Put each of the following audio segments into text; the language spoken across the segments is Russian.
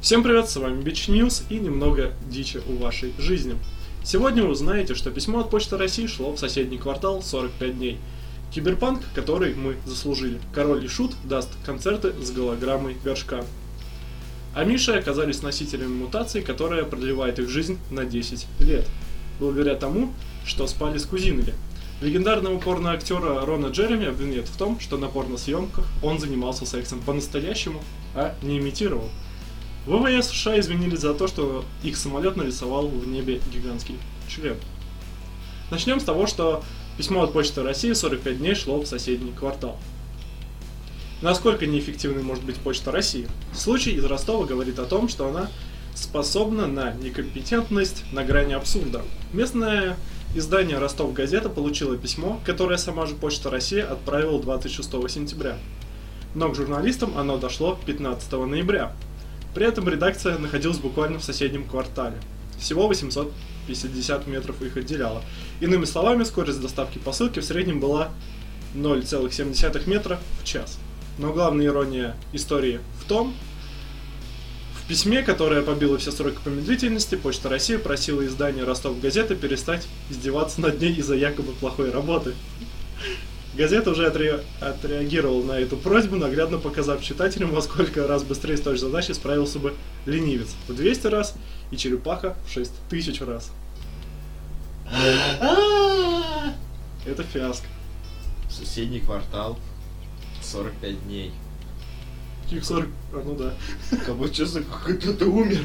Всем привет, с вами Beach News и немного дичи у вашей жизни. Сегодня вы узнаете, что письмо от Почты России шло в соседний квартал 45 дней. Киберпанк, который мы заслужили. Король и Шут даст концерты с голограммой горшка. А Миши оказались носителями мутации, которая продлевает их жизнь на 10 лет. Благодаря тому, что спали с кузинами. Легендарного порно-актера Рона Джереми обвиняют в том, что на порносъемках он занимался сексом по-настоящему, а не имитировал. ВВС США извинились за то, что их самолет нарисовал в небе гигантский член. Начнем с того, что письмо от Почты России 45 дней шло в соседний квартал. Насколько неэффективной может быть Почта России? Случай из Ростова говорит о том, что она способна на некомпетентность на грани абсурда. Местное издание «Ростов газета» получило письмо, которое сама же Почта России отправила 26 сентября. Но к журналистам оно дошло 15 ноября. При этом редакция находилась буквально в соседнем квартале. Всего 850 метров их отделяло. Иными словами, скорость доставки посылки в среднем была 0,7 метра в час. Но главная ирония истории в том, в письме, которое побило все сроки по Почта России просила издание Ростов газеты перестать издеваться над ней из-за якобы плохой работы. Газета уже отре... отреагировала на эту просьбу, наглядно показав читателям, во сколько раз быстрее с той же задачей справился бы ленивец. В 200 раз и черепаха в 6000 раз. Это фиаско. Соседний квартал 45 дней. Каких 40... А, ну да. Будто честно, как кто-то умер.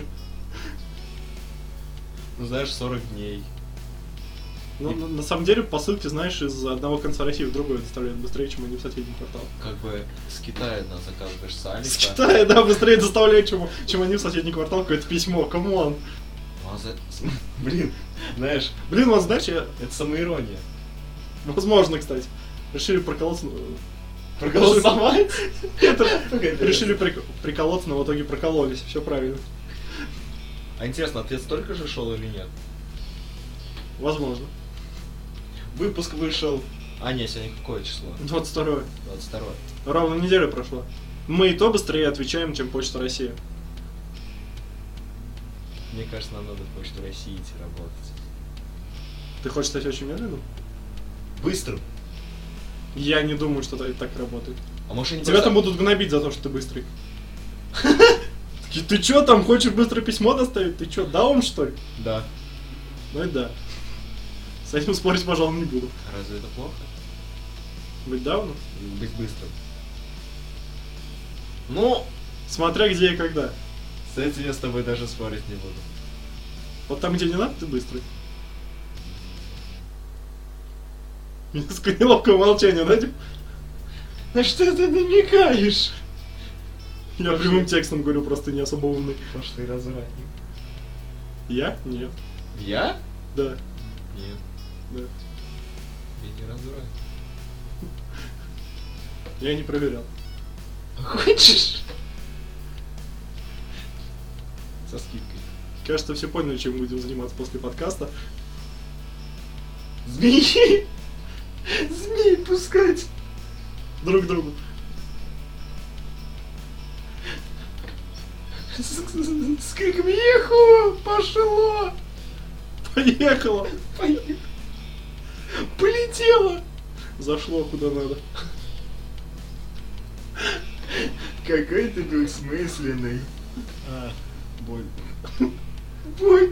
Ну знаешь, 40 дней. Ну, на, на самом деле, посылки, знаешь, из одного конца России в другой доставляют быстрее, чем они в соседний квартал. Как бы с Китая на заказываешь с Алика. С Китая, да, быстрее доставляют, чем, чем они в соседний квартал, какое-то письмо, come on. Ну, а Блин, знаешь, Блин, вот знаешь, я... это самоирония. Возможно, кстати. Решили проколоться... Это- интересно. Решили прик- приколоться, но в итоге прокололись. Все правильно. А интересно, ответ столько же шел или нет? Возможно. Выпуск вышел. А, нет, сегодня какое число? 22 22 Ровно неделя прошла. Мы и то быстрее отвечаем, чем Почта России. Мне кажется, нам надо в Почту России идти работать. Ты хочешь стать очень медленным? Быстро. Я не думаю, что это так работает. А может они Тебя просто- там будут гнобить за то, что ты быстрый. Ты чё там, хочешь быстро письмо доставить? Ты чё, даун что ли? Да. Ну и да. С этим спорить, пожалуй, не буду. Разве это плохо? Быть дауном? Быть быстрым. Ну, смотря где и когда. С этим я с тобой даже спорить не буду. Вот там, где не надо, ты быстрый. Несколько неловкого молчания, да? На что ты намекаешь? Я прямым текстом говорю, просто не особо умный. Пошлый развратник. Я? Нет. Я? Да. Нет. Да. Я не развратник. Я не проверял. Хочешь? Со скидкой. Кажется, все поняли, чем будем заниматься после подкаста. Змеи! Змей пускать! Друг другу. С криком «Еху! Пошло!» Поехала! Поехало. Полетело! Зашло куда надо. Какой ты двухсмысленный. А, боль. Боль.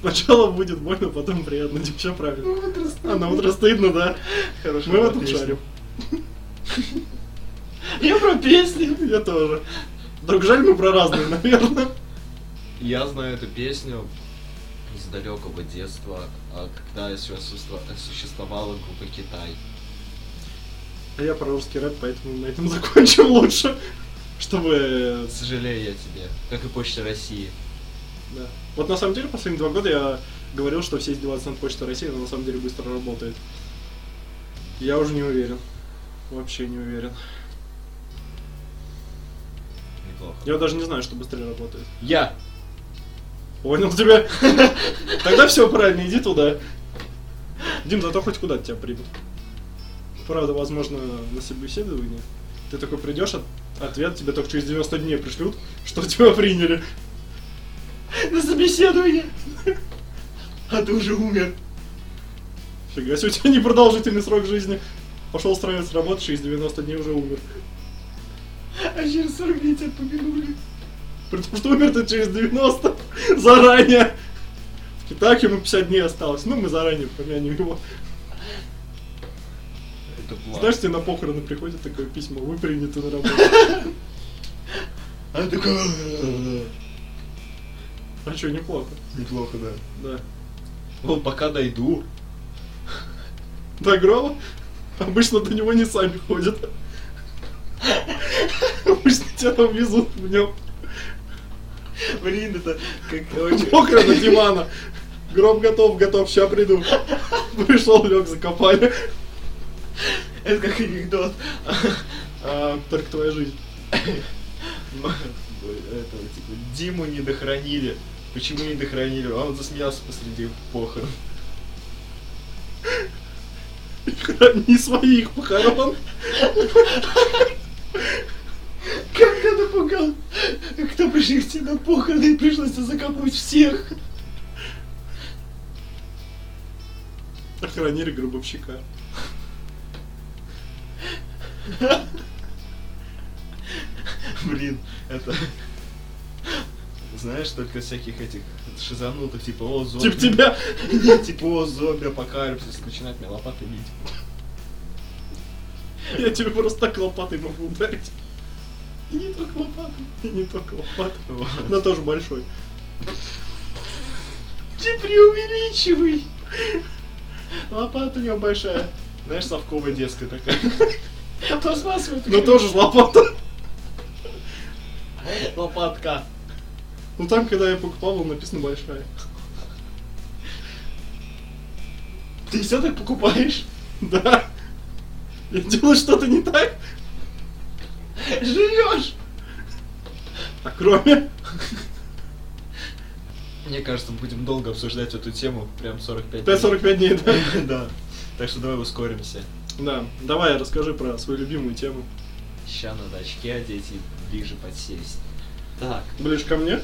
Сначала будет больно, потом приятно. Типа, все правильно. Ну, вот раз- А на утро стыдно, да? Хорошая Мы в этом песня. шарим. Я про песню. Я тоже. Только жаль, мы про разные, наверное. Я знаю эту песню с далекого детства, а когда еще существо- существовала группа Китай. А я про русский рэп, поэтому на этом закончим лучше. Чтобы... Сожалею я тебе, как и Почта России. Да. Вот на самом деле последние два года я говорил, что все издеваются над Почтой России, но на самом деле быстро работает. Я уже не уверен. Вообще не уверен. Неплохо. Я даже не знаю, что быстрее работает. Я! Понял тебя? Тогда все правильно, иди туда. Дим, зато хоть куда-то тебя примут. Правда, возможно, на собеседование ты такой придешь, Ответ тебе только через 90 дней пришлют, что тебя приняли. На собеседование. А ты уже умер. Фига себе, у тебя непродолжительный срок жизни. Пошел устраиваться работать, через 90 дней уже умер. А через 40 дней тебя помянули. При том, что умер ты через 90 заранее. И так ему 50 дней осталось. Ну, мы заранее помянем его. Знаешь, тебе на похороны приходит такое письмо, вы приняты на работу. А такой... А что, неплохо. Неплохо, да. Да. Ну, пока дойду. До гроба? Обычно до него не сами ходят. Обычно тебя там везут в нем. Блин, это как очень... Похороны Димана. Гроб готов, готов, ща приду. Пришел, лег, закопали. Это как анекдот. А, только твоя жизнь. Этого, типа, Диму не дохранили. Почему не дохранили? Он засмеялся посреди похорон. Не своих похорон. Кто пришли к тебе на похороны и пришлось закопать всех? Охранили гробовщика. Блин, это... Знаешь, только всяких этих шизанутых, типа, о, зомби. Типа тебя. Нет, типа, о, зомби, апокалипсис, начинает меня лопатой бить. Я тебе просто так лопатой могу ударить. Не только лопатой. И не только лопатой. Вот. Но тоже большой. Ты преувеличивай! Лопата у него большая. Знаешь, совковая детская такая. Пластмассовая. Но тоже лопата. Лопатка. Ну там, когда я покупал, было написано большая. Ты все так покупаешь? Да. Я делаю что-то не так. Живешь! А кроме... Мне кажется, мы будем долго обсуждать эту тему, прям 45 Опять 45 дней, да? Да. Так что давай ускоримся. Да. Давай, расскажи про свою любимую тему. Ща надо очки одеть и ближе подсесть. Так. Ближе ко мне.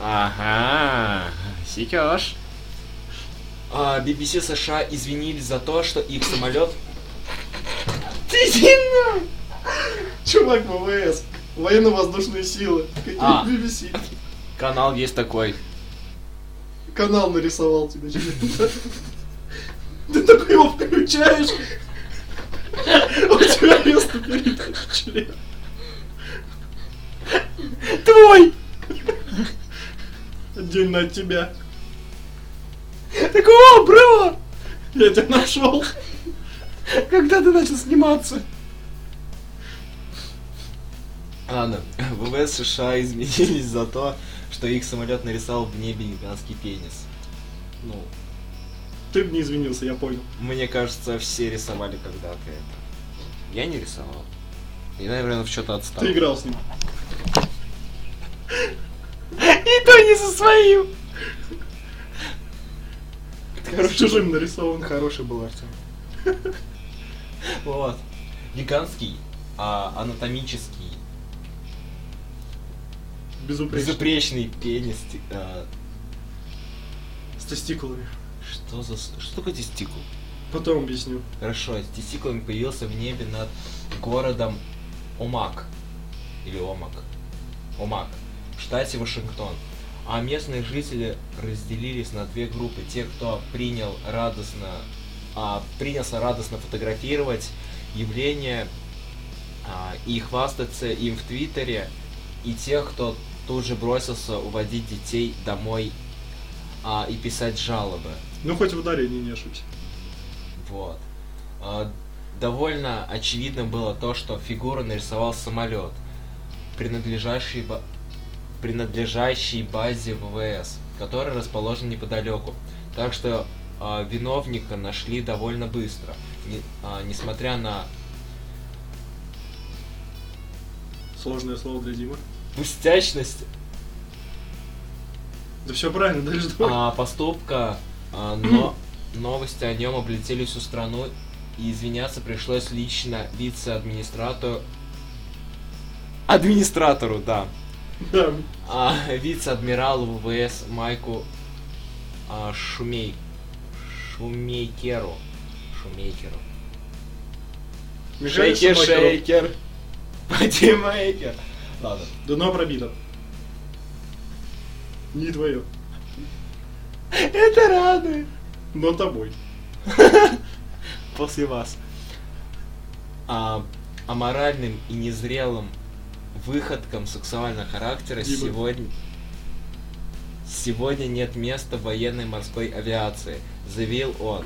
Ага, секешь. А, BBC США извинились за то, что их самолет... Ты! Чувак, ВВС. Военно-воздушные силы. Какие А. BBC. Канал есть такой. Канал нарисовал тебе. Ты такой его включаешь. У тебя место перед член. Твой! Отдельно от тебя. Такого, бро! Я тебя нашел. Когда ты начал сниматься? Ладно, ВВС США изменились за то, что их самолет нарисовал в небе гигантский пенис. Ну, Ты бы не извинился, я понял. мне кажется, все рисовали когда-то это. Я не рисовал. Я, наверное, в что-то отстал. Ты играл с ним. И то не со своим! С чужим нарисован. Хороший был Артем. Вот. Гигантский, а, анатомический, Безупречно. безупречный пенис. а, С тестикулами. что за... Что такое тестикул? Потом объясню. Хорошо, с тестикулами появился в небе над городом Омак. Или Омак. Омак. В штате Вашингтон. А местные жители разделились на две группы. Те, кто принял радостно, а, принялся радостно фотографировать явление а, и хвастаться им в Твиттере, и тех, кто тут же бросился уводить детей домой а, и писать жалобы. Ну, хоть в ударении не ошибся. Вот. А, Довольно очевидно было то, что фигуру нарисовал самолет, принадлежащий, ба- принадлежащий базе ВВС, который расположен неподалеку. Так что а, виновника нашли довольно быстро. Не- а, несмотря на Сложное слово для Димы. Пустячность Да все правильно, дальше давай. а, поступка, а, но новости о нем облетели всю страну, и извиняться пришлось лично вице-администратору Администратору, да. Да. А, вице-адмиралу ВВС Майку а, Шумей... Шумейкеру. Шумейкеру. Шейкер, шейкер. Party maker. Ладно. Дно пробито. Не твое, Это радует. но тобой. После вас. А, аморальным и незрелым выходкам сексуального характера Дима. сегодня... Сегодня нет места в военной морской авиации, заявил он.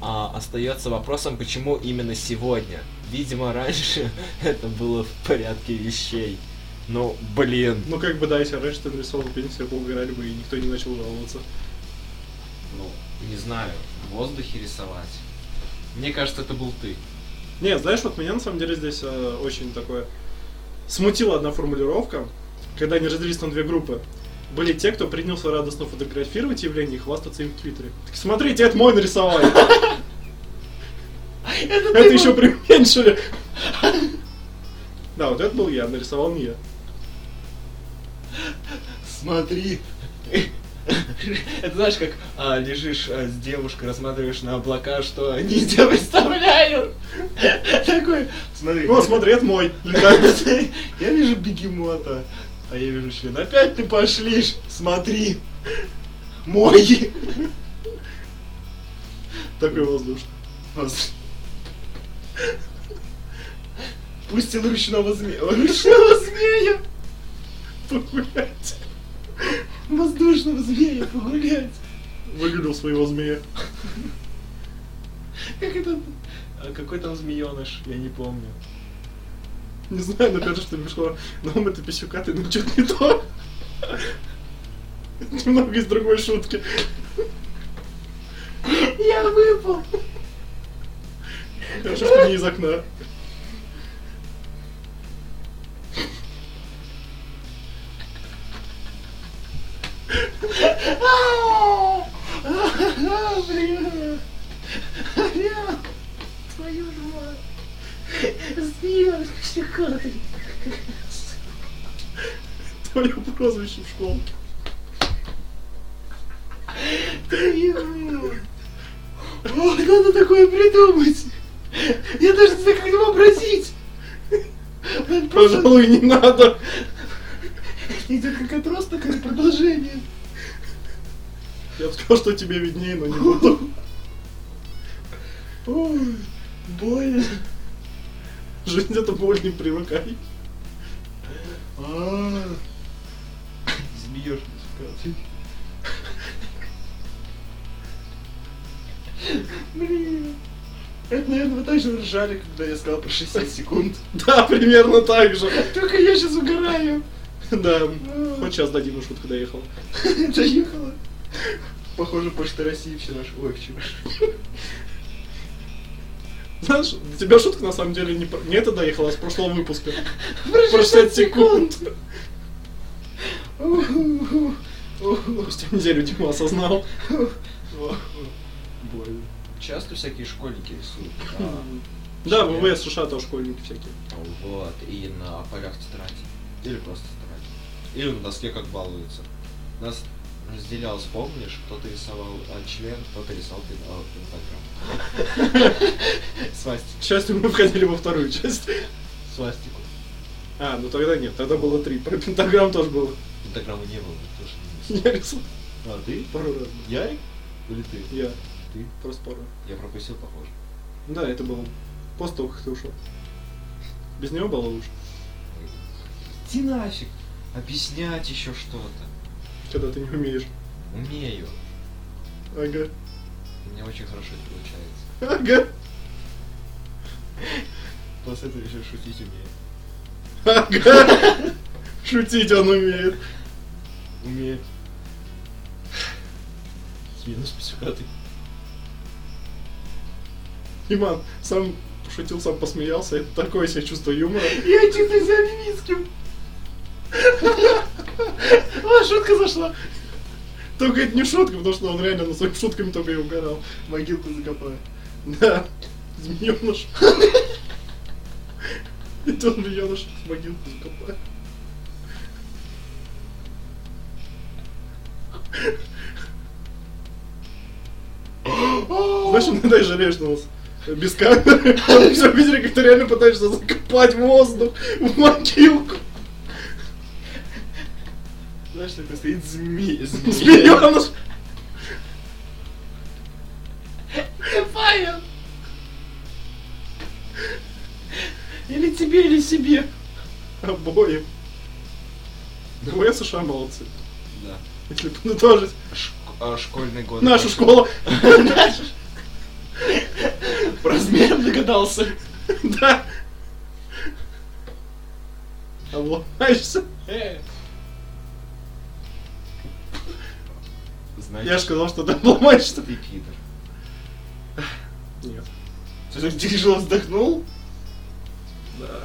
А, остается вопросом, почему именно сегодня. Видимо, раньше это было в порядке вещей. Ну, блин. Ну как бы да, если раньше ты нарисовал пенис, все поугорали бы, и никто не начал жаловаться. Ну, не знаю, в воздухе рисовать. Мне кажется, это был ты. Не, знаешь, вот меня на самом деле здесь э, очень такое смутила одна формулировка, когда они разделились на две группы. Были те, кто принялся радостно фотографировать явление и хвастаться им в Твиттере. Так смотрите, это мой нарисовали. Это еще преуменьшили. Да, вот это был я, нарисовал не я. Смотри. Это знаешь, как а, лежишь а, с девушкой, рассматриваешь на облака, что они тебя представляют. Такой, смотри. Ну, смотри, это мой. Я вижу бегемота, а я вижу член. Опять ты пошлишь, смотри. Мой. Такой воздушный. Пустил ручного змея. Ручного змея. Погулять. Воздушного змея погулять. Выглядел своего змея. Как это? а Какой там змееныш? Я не помню. Не знаю, но кажется, что пришло. Но это писюкатый, но что-то не то. Немного из другой шутки. Я выпал. Хорошо, что не из окна. Змея, щекоты. Твое прозвище в. Твою. Ой, надо такое придумать. Я даже не знаю, как это вообразить. Просто- Пожалуй, не надо. Это как отрос, такое продолжение. Я бы сказал, что тебе виднее, но не буду. Ой, больно. Жизнь это боль, не привыкай. А. Змеёшь, Блин. Это, наверное, вы также ржали, когда я сказал про 60 секунд. Да, примерно так же. Только я сейчас угораю. Да, хоть сейчас дадим шутка доехала. Доехала. Похоже, Почта России вчера. Ой, вчера. Знаешь, для тебя шутка на самом деле не, про- не это доехала, а с прошлого выпуска. Про 60 секунд. Спустя неделю Дима осознал. Больно. Часто всякие школьники рисуют. Да, в ВВС США тоже школьники всякие. Вот, и на полях тетради. Или просто тетради. Или на доске как балуются. Нас разделялось, помнишь, кто-то рисовал а, член, кто-то рисовал а, пентаграмму. Свастику. Счастью, мы входили во вторую часть. Свастику. А, ну тогда нет, тогда было три. Про пентаграмм тоже было. Пентаграммы не было, тоже не Я рисовал А, ты? пару раз. Ярик? Или ты? Я. Ты? Просто пару. Я пропустил, похоже. Да, это было после того, как ты ушел. Без него было лучше. Иди нафиг. Объяснять еще что-то. Когда ты не умеешь. Умею. Ага. У меня очень хорошо это получается. Ага. После этого еще шутить умею. Ага. Шутить он умеет. Умею. Минус писюкатый. Иман сам пошутил, сам посмеялся. Это такое себе чувство юмора. Я чувствую себя мимиским. А, шутка зашла. Только это не шутка, потому что он реально на своими шутками только и угорал. Могилку закопаю. Да. Змееныш. И Юнош в могилку закопает. Знаешь, иногда и жалеешь, что у нас без камеры. Все видели, как ты реально пытаешься закопать воздух в могилку. Знаешь, такой стоит змея, Змеёныш. Копаю. Или тебе, или себе. Обоим. ГВ США молодцы. Да. Если подытожить. Ш- а, школьный год. Наша школа. По размерам догадался. Да. Обломаешься. Значит, Я же сказал, что ты обломаешься. ты пидор. Нет. Ты так тяжело вздохнул? Да.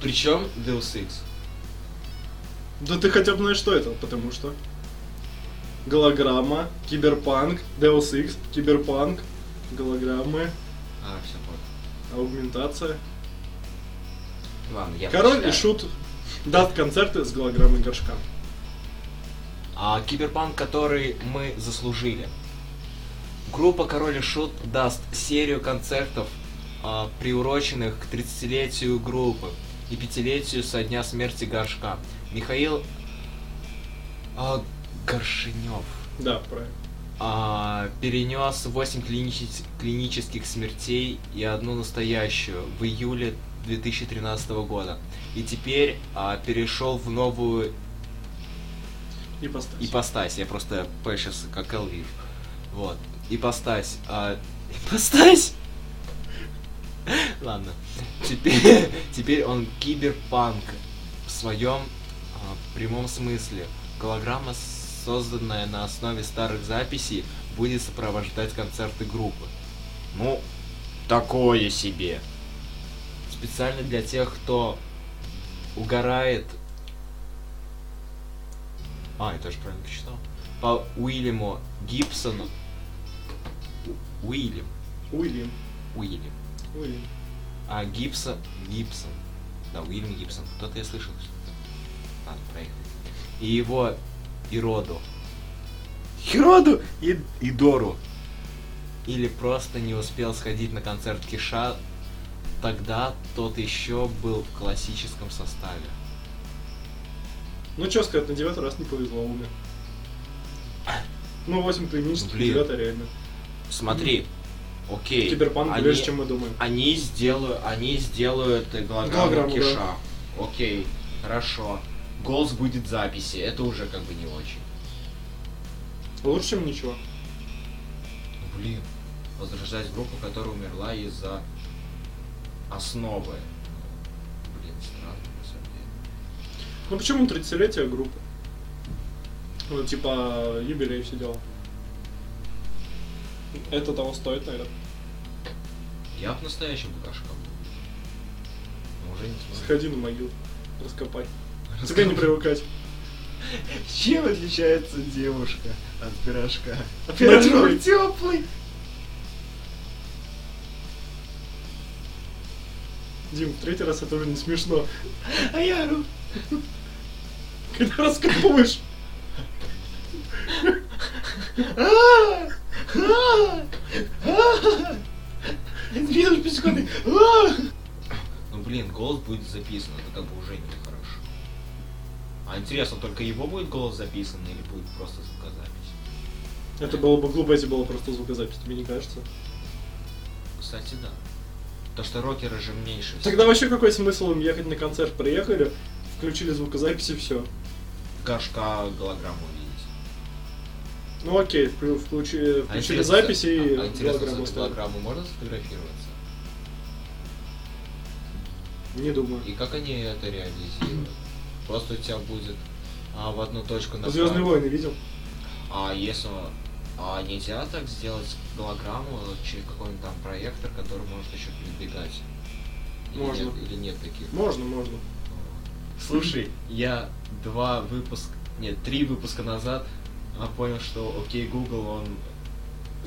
Причем Deus Ex. Да ты хотя бы знаешь, что это, потому что голограмма, киберпанк, Deus Ex, киберпанк, голограммы, А, все понял. аугментация. Ладно, я Король и. Шут даст концерты с голограммой горшка. А киберпанк, который мы заслужили. Группа Король и Шут даст серию концертов, а, приуроченных к 30-летию группы и пятилетию со дня смерти Горшка. Михаил а, Горшинев Да, правильно. а, перенес 8 клиничес- клинических смертей и одну настоящую в июле 2013 года. И теперь а, перешел в новую И поставь. ипостась. Я просто сейчас как Элвив. Вот. Ипостась. А... Ипостась? Ладно. Теперь, теперь он киберпанк в своем а, прямом смысле. Голограмма, созданная на основе старых записей, будет сопровождать концерты группы. Ну, такое себе. Специально для тех, кто угорает а, я тоже правильно прочитал. По Уильяму Гибсону. Уильям. Уильям. Уильям. Уильям. А Гибсон. Гибсон. Да, Уильям Гибсон. Кто-то я слышал. Ладно, проехали. И его Ироду. Ироду и, и Дору. Или просто не успел сходить на концерт Киша. Тогда тот еще был в классическом составе. Ну что сказать, на девятый раз не повезло, умер. Ну, 8 клинических, Блин. 9 реально. Смотри. Окей. Киберпанк Они- ближе, чем мы думаем. Они сделают, они сделают голограмму Голограмму, да. Киша. Окей, хорошо. Голос будет в записи, это уже как бы не очень. Лучше, чем ничего. Блин, возрождать группу, которая умерла из-за основы. Ну почему 30-летие группы? Ну, типа, юбилей все дела. Это того стоит, наверное. Я в настоящем букашка был. Уже не смогу. Сходи на могилу, раскопай. Тебе не привыкать. Чем отличается девушка от пирожка? Пирожок теплый. Дим, в третий раз это уже не смешно. А я ору. Когда раскапываешь, А! А! А! Минус 5 секунд. А! Ну блин, голос будет записан, это как бы уже нехорошо. А интересно, только его будет голос записан или будет просто звукозапись? это было бы глупо, если было просто звукозапись, тебе не кажется? Кстати, да. То, что рокеры же меньше. Тогда вообще какой смысл им ехать на концерт? Приехали, включили звукозапись и все. Горшка голограмму увидеть. Ну окей, вклю- включи- А включили интересно, запись и а- а интересно, голограмму можно сфотографироваться? Не думаю. И как они это реализируют? Просто у тебя будет а, в одну точку Звездные направлен- войны видел? А если а нельзя так сделать голограмму через какой-нибудь там проектор, который может еще передвигать? Или Можно. нет- или нет таких? Можно, можно. Слушай, я два выпуска, нет, три выпуска назад а, понял, что окей, Google, он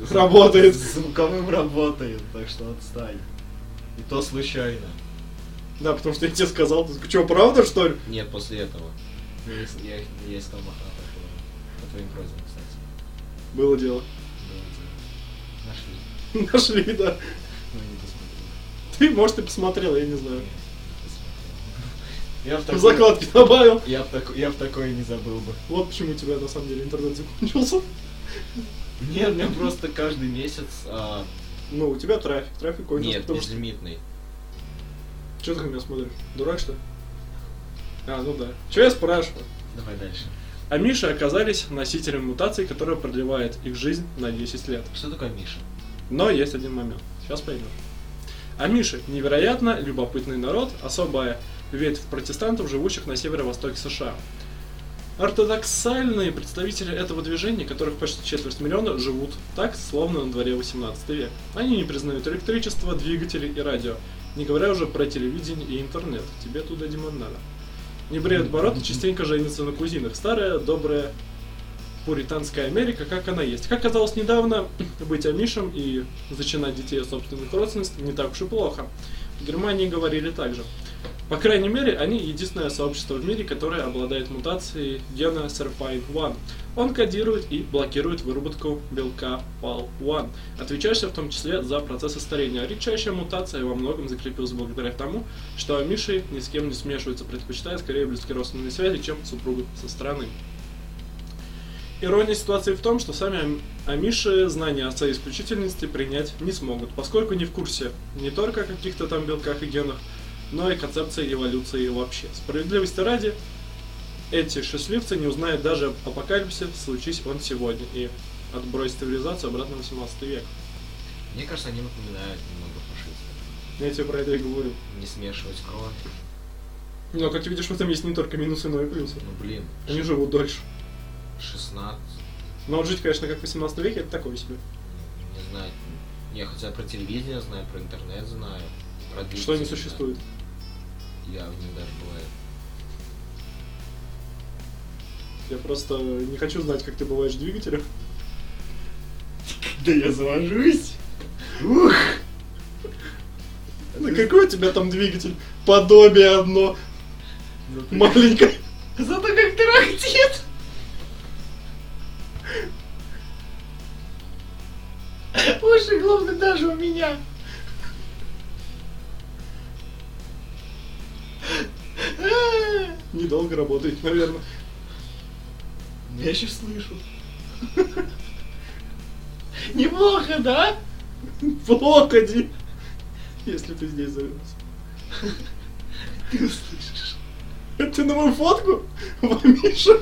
Работает. с звуковым работает, так что отстань. И то случайно. Да, потому что я тебе сказал, ты что, правда, что ли? Нет, после этого. Я, я, искал Махата по, твоим просьбам, кстати. Было дело. Да, да. Нашли. Нашли, да. Ну, не посмотрел. Ты, может, и посмотрел, я не знаю. Нет. Я в такой... закладки добавил. Я в, тако- я в такое не забыл бы. Вот почему у тебя на самом деле интернет закончился. Нет, у меня просто каждый месяц... а, Ну, у тебя трафик, трафик кончился, Нет, потому что... безлимитный. Че ты на меня смотришь? Дурак, что ли? А, ну да. Че я спрашиваю? Давай дальше. А Миши оказались носителями мутации, которая продлевает их жизнь на 10 лет. Что такое Миша? Но есть один момент. Сейчас поймешь. А Миши – невероятно любопытный народ, особая ветвь протестантов, живущих на северо-востоке США. Ортодоксальные представители этого движения, которых почти четверть миллиона, живут так, словно на дворе 18 век. Они не признают электричество, двигатели и радио, не говоря уже про телевидение и интернет. Тебе туда, Димон, надо. Не бреют бороды, частенько женятся на кузинах. Старая, добрая пуританская Америка, как она есть. Как казалось недавно, быть амишем и зачинать детей от собственных родственников не так уж и плохо. В Германии говорили так же. По крайней мере, они единственное сообщество в мире, которое обладает мутацией гена SERPINE1. Он кодирует и блокирует выработку белка PAL1, отвечающего в том числе за процессы старения. Редчайшая мутация во многом закрепилась благодаря тому, что амиши ни с кем не смешиваются, предпочитая скорее близкие родственные связи, чем супругу со стороны. Ирония ситуации в том, что сами ам- амиши знания о своей исключительности принять не смогут, поскольку не в курсе не только о каких-то там белках и генах, но и концепции эволюции вообще. Справедливости ради, эти счастливцы не узнают даже об апокалипсисе, случись он сегодня, и отбросить цивилизацию обратно в 18 век. Мне кажется, они напоминают немного фашистов. Я тебе про это и говорю. Не смешивать кровь. Но, как ты видишь, в этом есть не только минусы, но и плюсы. Ну блин. Они живут дольше. 16. Но вот жить, конечно, как в 18 веке, это такое себе. Не знаю. Я хотя про телевидение знаю, про интернет знаю. Про Что не существует. знаю. Я в них даже бываю. Я просто не хочу знать, как ты бываешь в двигателях. Да я завожусь. Ух. Ну какой у тебя там двигатель? Подобие одно. Маленькое. Зато как тарахтит. Уши, главное, даже у меня. Недолго работает, наверное. Я еще слышу. Неплохо, да? Плохо, Ди. Если ты здесь завелся. Ты услышишь. Это ты на мою фотку? Миша?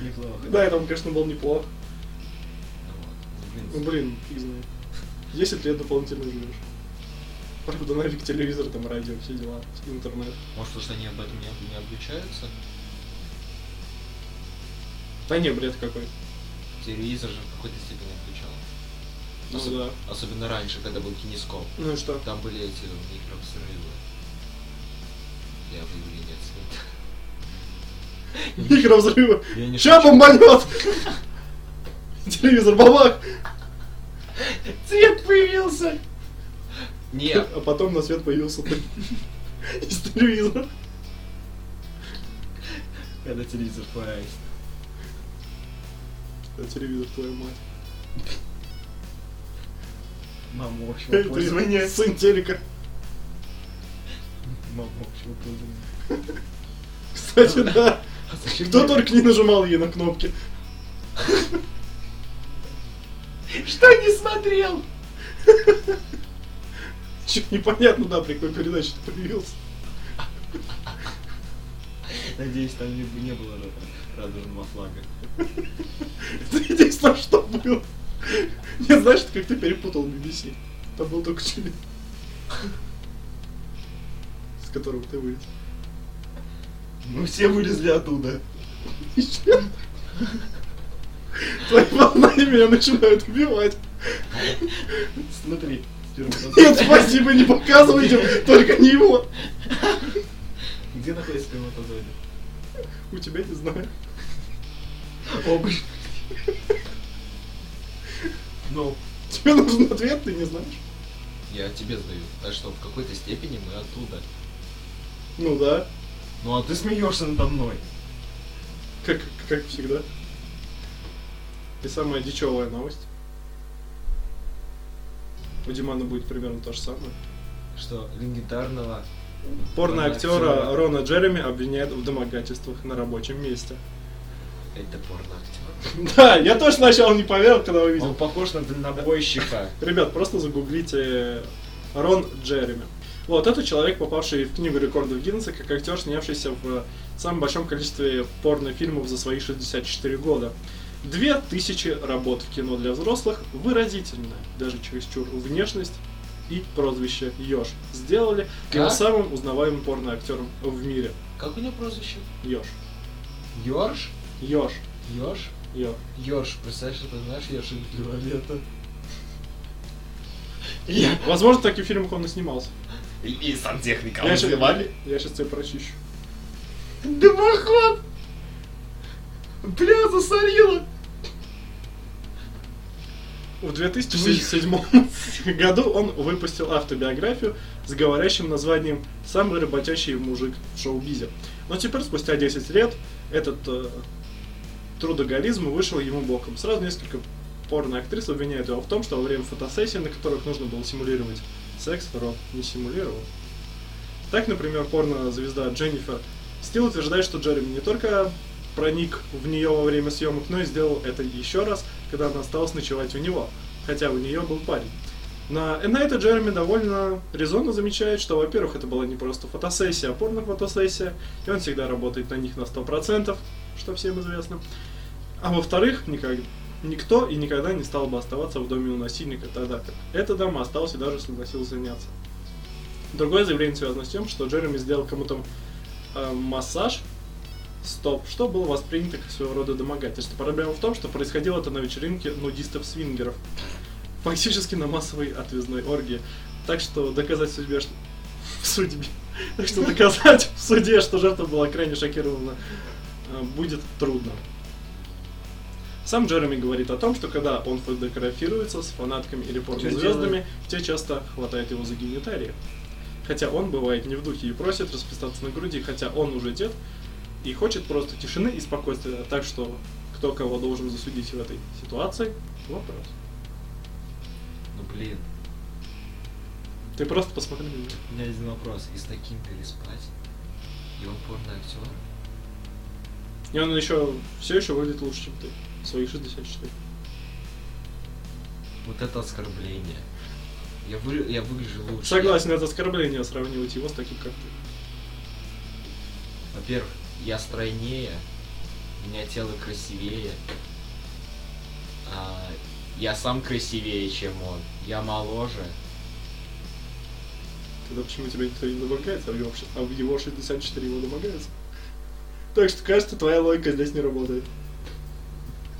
Неплохо. Да, это, конечно, был неплохо. Ну. Ну, блин, блин, фиг знает. 10 лет дополнительно живешь. Правда, нафиг телевизор, там радио, все дела, интернет. Может, что они об этом не, не обучаются? Да не, бред какой. Телевизор же в какой-то степени отключал. Ну Особ- да. Особенно раньше, когда был кинескоп. Ну и что? Там были эти микровзрывы. Для выявления цвета. Микровзрывы. Я не Ща бомбанет! Телевизор бабах! Цвет появился. Нет, А потом на свет появился ты. Из телевизора. когда телевизор появился. А телевизор, твою мать. Мама общего пользования. сын телека. Мама общего пользования. Кстати, да. А Кто только не нажимал ей на кнопки. Что не смотрел? Чё непонятно, да, при какой передаче ты появился. Надеюсь, там не, не было ра- радужного флага. Это единственное, что было. Не знаешь, как ты перепутал BBC. Там был только Чили. С которого ты вылез. Мы все вылезли оттуда. Твои волнания меня начинают убивать. Смотри. Нет, спасибо, не показывайте, только не его. Где находится сперматозоид? У тебя не знаю. Оба. Ну, Тебе нужен ответ, ты не знаешь. Я тебе сдаю. Так что в какой-то степени мы оттуда. Ну да, Ну а ты смеешься надо мной. как, как всегда. И самая дичевая новость. У Димана будет примерно то же самое. Что легендарного Порно-актера. Рона Джереми обвиняют в домогательствах на рабочем месте. это порно-актер. Да, я тоже сначала не поверил, когда увидел. Он похож на дальнобойщика. Ребят, просто загуглите Рон Джереми. Вот, это человек, попавший в книгу рекордов Гиннесса как актер, снявшийся в самом большом количестве порнофильмов за свои 64 года. Две тысячи работ в кино для взрослых, выразительная, даже чересчур, внешность и прозвище Ёж сделали его Как? самым узнаваемым порноактером в мире. Как у него прозвище? Ёж. Ёрш? Ёж. Ёж? Ёж. Представляешь, это знаешь, Ёрш или Виолетта? Я... Возможно, в таких фильмах он и снимался. И, и сантехника Я вызывали. Я сейчас тебе прочищу. Дымоход! Бля, засорила! В 2007 году он выпустил автобиографию с говорящим названием «Самый работящий мужик в шоу-бизе». Но теперь, спустя 10 лет, этот э, трудоголизм вышел ему боком. Сразу несколько порно-актрис обвиняют его в том, что во время фотосессий, на которых нужно было симулировать секс, Рон не симулировал. Так, например, порно-звезда Дженнифер Стил утверждает, что Джереми не только проник в нее во время съемок, но и сделал это еще раз, когда она осталась ночевать у него, хотя у нее был парень. На Энайта Джереми довольно резонно замечает, что, во-первых, это была не просто фотосессия, а порно-фотосессия, и он всегда работает на них на 100%, что всем известно. А во-вторых, никак, никто и никогда не стал бы оставаться в доме у насильника, тогда как эта дама осталась и даже согласилась заняться. Другое заявление связано с тем, что Джереми сделал кому-то э, массаж, стоп, что было воспринято как своего рода домогательство. Проблема в том, что происходило это на вечеринке нудистов-свингеров. Фактически на массовой отвязной оргии. Так что доказать судьбе, что... в судьбе, так что доказать в суде, что жертва была крайне шокирована, э, будет трудно. Сам Джереми говорит о том, что когда он фотографируется с фанатками или порнозвездами, те часто хватает его за гениталии. Хотя он бывает не в духе и просит расписаться на груди, хотя он уже дед и хочет просто тишины и спокойствия. Так что кто кого должен засудить в этой ситуации, вопрос. Ну блин, Ты просто посмотри на меня. у меня один вопрос. И с таким переспать? И он порно-актер? И он еще все еще выглядит лучше, чем ты. В своих 64. Вот это оскорбление. Я, вы, я выгляжу лучше. Согласен, это оскорбление сравнивать его с таким, как ты. Во-первых, я стройнее, у меня тело красивее. А, я сам красивее, чем он. Я моложе. Тогда почему тебя никто не домогается, а в его, а в его 64 его домогаются? Так что, кажется, твоя логика здесь не работает.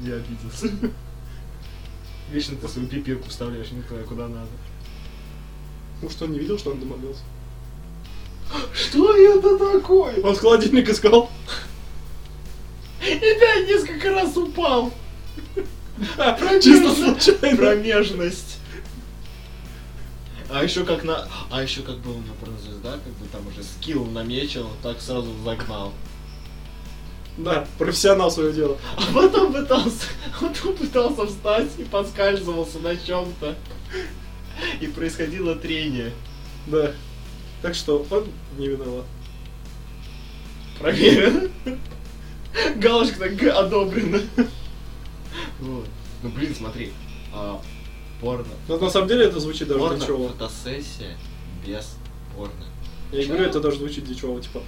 Я обиделся. Вечно ты свою пипирку вставляешь не туда, куда надо. Может, он не видел, что он домогался? Что это такое? Он в холодильник искал. И опять несколько раз упал. Чисто случайно. Промежность. А еще как на... А еще как был у него порнозвезда, как бы там уже скилл намечен, он так сразу загнал. Да, профессионал свое дело. А потом пытался, потом пытался встать и подскальзывался на чем-то. И происходило трение. Да. Так что он не виноват. Проверено. Галочка так одобрена. Вот. Ну блин, смотри. а, порно. Но на самом деле это звучит даже порно дичево. фотосессия без порно. Я и говорю, это даже звучит дичево, типа.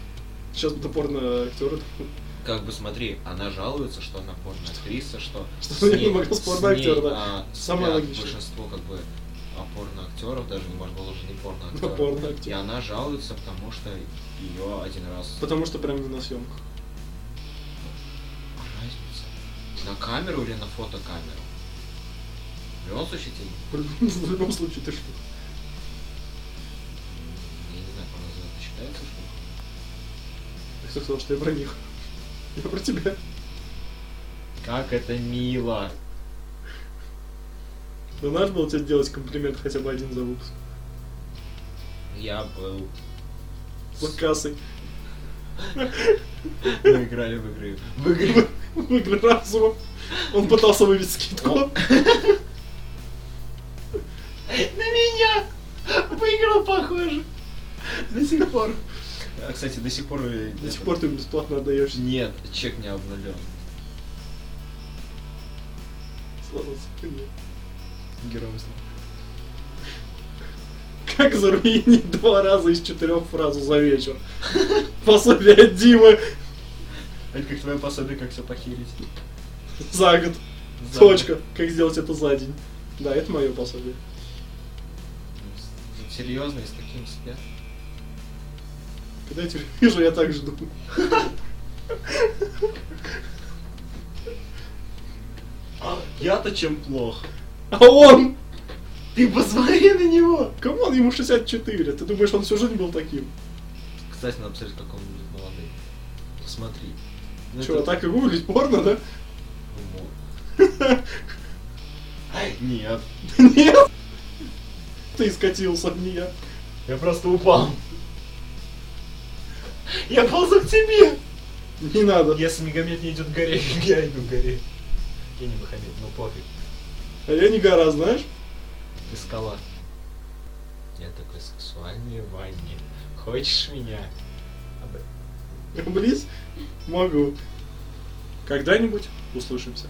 Сейчас бы порно актеры Как бы смотри, она жалуется, что она порно-актриса, что... Что с она не ней- могла с порно-актера, ней, да. а, Самое логичное. Большинство как бы а, порно-актеров, даже не может было уже не на порно-актеров. порно И актер. она жалуется, потому что ее один раз... Потому что прям не на съемках. Разница. На камеру или на фотокамеру? В любом случае, тебе... В любом случае, ты что? Я не знаю, порно считается, что... Кто сказал, что я про них? Я про тебя. Как это мило! Ну надо было тебе сделать комплимент хотя бы один за выпуск. Я был. За кассой. Мы играли в игры. В игры. В игры разума. Он пытался выбить скидку. На меня! Выиграл, похоже. До сих пор. А, Кстати, до сих пор... э, До сих пор ты бесплатно отдаешь. Нет, чек не обнулен. Героем стал. Как заруинить два раза из четырех фразу за вечер? Пособие от Димы Это как твое пособие, как все похерить. за год. За Точка. Как сделать это за день. Да, это мое пособие. Серьезно, и с таким себе? Когда я тебя вижу, я так жду. А я-то чем плох? А он! Ты посмотри на него! Кому он ему 64? Ты думаешь, он всю жизнь был таким? Кстати, надо посмотреть, как он будет молодым. Посмотри. Ну, Че, это- так и гуглить порно, да? Ну, Нет. Нет! Ты скатился, не я. Я просто упал. Я ползу к тебе! Не надо. Если Мегамед не идет к горе, я иду к горе. Я не Мухаммед, ну пофиг. А я не гора, знаешь? Ты скала. Я такой сексуальный в ванне. Хочешь меня? Об- Близ? Могу. Когда-нибудь услышимся.